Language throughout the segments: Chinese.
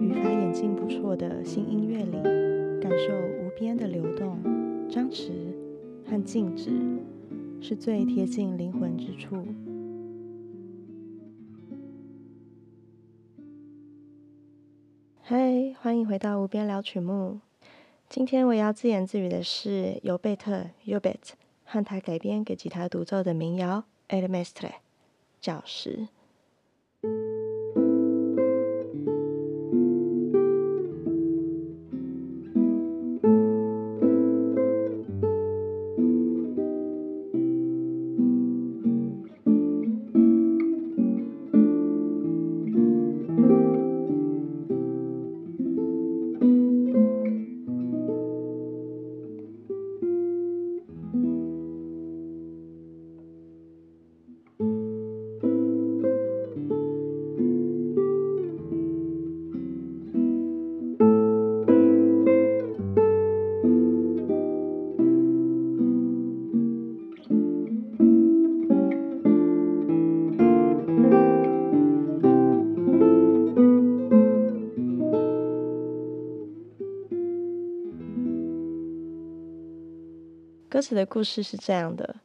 语法演进不错的新音乐里，感受无边的流动、张弛和静止，是最贴近灵魂之处。嗨，欢迎回到无边聊曲目。今天我要自言自语的是尤贝特 （Yobet） 和他改编给吉他独奏的民谣《El Mestre》教师。歌词的故事是这样的：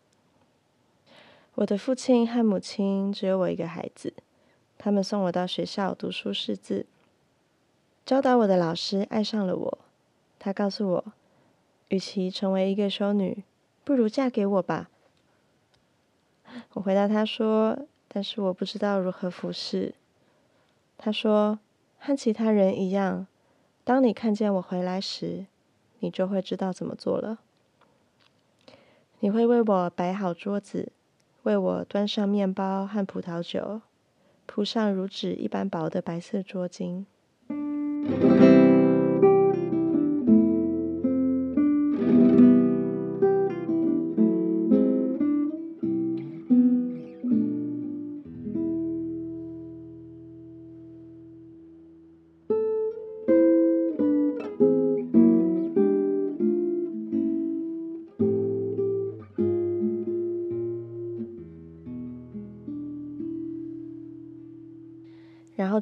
我的父亲和母亲只有我一个孩子，他们送我到学校读书识字。教导我的老师爱上了我，他告诉我，与其成为一个修女，不如嫁给我吧。我回答他说：“但是我不知道如何服侍。”他说：“和其他人一样，当你看见我回来时，你就会知道怎么做了。”你会为我摆好桌子，为我端上面包和葡萄酒，铺上如纸一般薄的白色桌巾。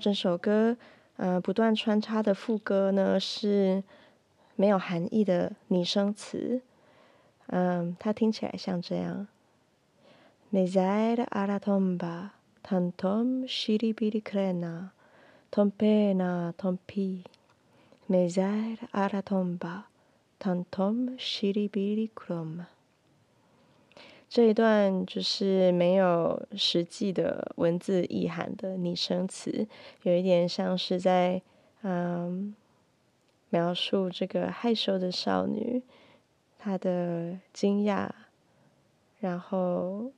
整首歌，呃，不断穿插的副歌呢是没有含义的拟声词，嗯，它听起来像这样：Mezar ala tomba, tantom shiribiri krena, tompena tompi. Mezar ala tomba, tantom shiribiri krom. 这一段就是没有实际的文字意涵的拟声词，有一点像是在嗯描述这个害羞的少女她的惊讶，然后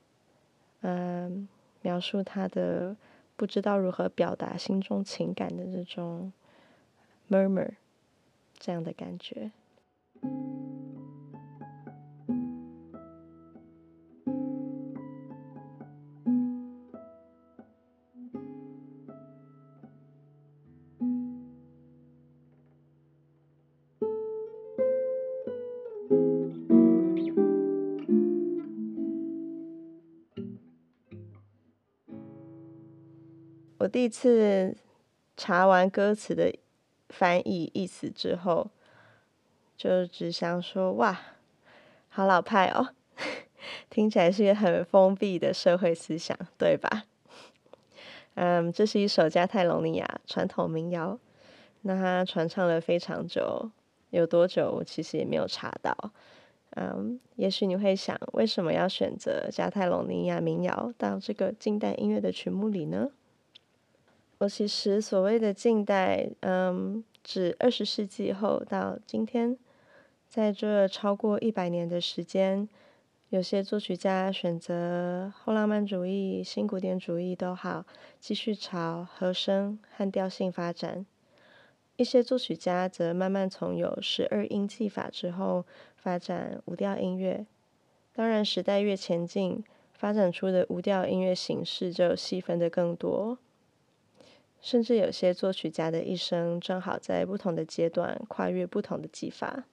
嗯描述她的不知道如何表达心中情感的这种 murmur 这样的感觉。我第一次查完歌词的翻译意思之后，就只想说：“哇，好老派哦！” 听起来是一个很封闭的社会思想，对吧？嗯，这是一首加泰隆尼亚传统民谣，那它传唱了非常久，有多久我其实也没有查到。嗯，也许你会想，为什么要选择加泰隆尼亚民谣到这个近代音乐的曲目里呢？我其实所谓的近代，嗯，指二十世纪后到今天，在这超过一百年的时间，有些作曲家选择后浪漫主义、新古典主义都好，继续朝和声和调性发展；一些作曲家则慢慢从有十二音技法之后，发展无调音乐。当然，时代越前进，发展出的无调音乐形式就细分的更多。甚至有些作曲家的一生正好在不同的阶段跨越不同的技法。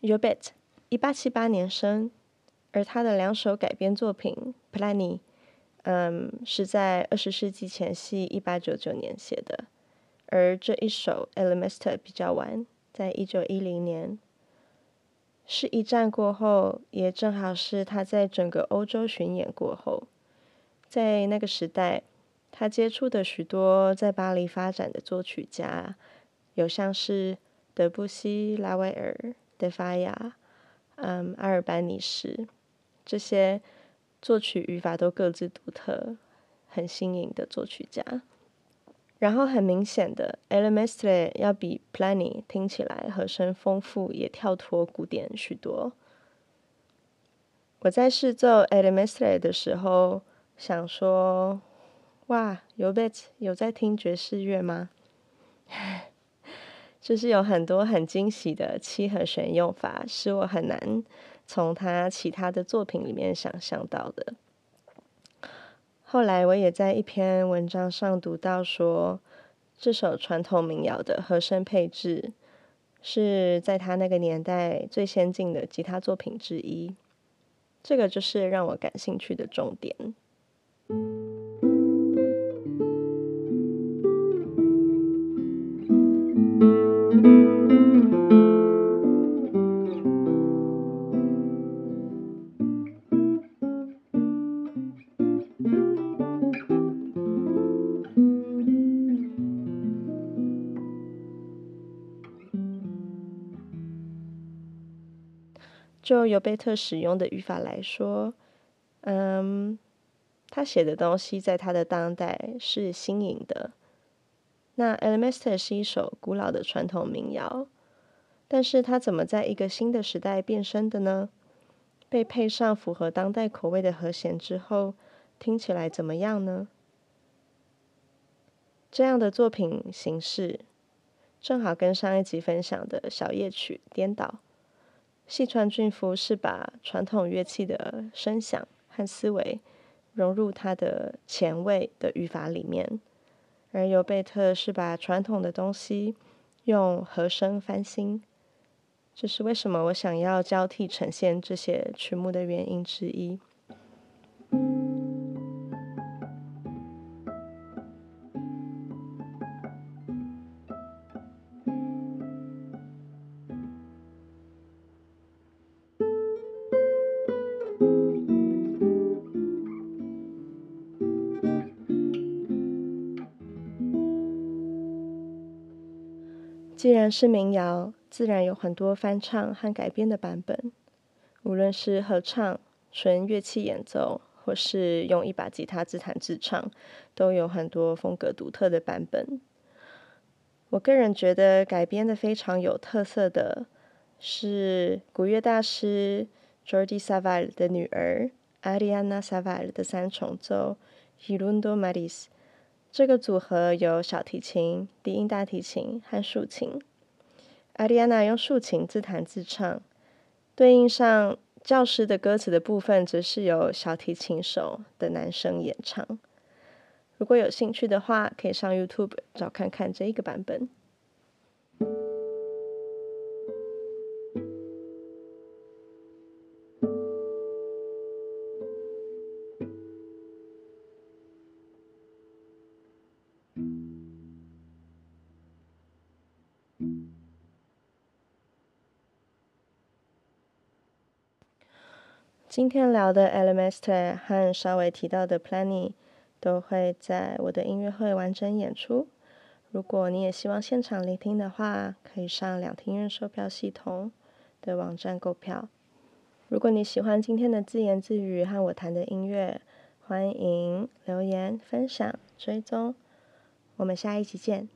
r o b e r t 一八七八年生，而他的两首改编作品《Plany》，嗯，是在二十世纪前夕，一八九九年写的。而这一首《Elemesta》比较晚，在一九一零年。是一战过后，也正好是他在整个欧洲巡演过后，在那个时代，他接触的许多在巴黎发展的作曲家，有像是德布西、拉威尔、德法亚、嗯、阿尔班尼什这些作曲语法都各自独特、很新颖的作曲家。然后很明显的 e l e m e s t r e 要比 Plany 听起来和声丰富，也跳脱古典许多。我在试奏 e l e m e s t r e 的时候，想说：“哇，有 Bet 有在听爵士乐吗？” 就是有很多很惊喜的七和弦用法，是我很难从他其他的作品里面想象到的。后来我也在一篇文章上读到说，这首传统民谣的和声配置是在他那个年代最先进的吉他作品之一。这个就是让我感兴趣的重点。就尤贝特使用的语法来说，嗯，他写的东西在他的当代是新颖的。那《e l e m e s t e r 是一首古老的传统民谣，但是它怎么在一个新的时代变身的呢？被配上符合当代口味的和弦之后，听起来怎么样呢？这样的作品形式，正好跟上一集分享的小夜曲颠倒。细川俊夫是把传统乐器的声响和思维融入他的前卫的语法里面，而尤贝特是把传统的东西用和声翻新。这是为什么我想要交替呈现这些曲目的原因之一。既然是民谣，自然有很多翻唱和改编的版本。无论是合唱、纯乐器演奏，或是用一把吉他自弹自唱，都有很多风格独特的版本。我个人觉得改编的非常有特色的是古乐大师 Jordi Savall 的女儿 Ariana Savall 的三重奏 Hirundo Maris。这个组合有小提琴、低音大提琴和竖琴。阿丽安娜用竖琴自弹自唱，对应上教师的歌词的部分，则是由小提琴手的男生演唱。如果有兴趣的话，可以上 YouTube 找看看这一个版本。今天聊的《Elemesta》和稍微提到的《Plany》都会在我的音乐会完整演出。如果你也希望现场聆听的话，可以上两厅院售票系统的网站购票。如果你喜欢今天的自言自语和我弹的音乐，欢迎留言分享追踪。我们下一期见。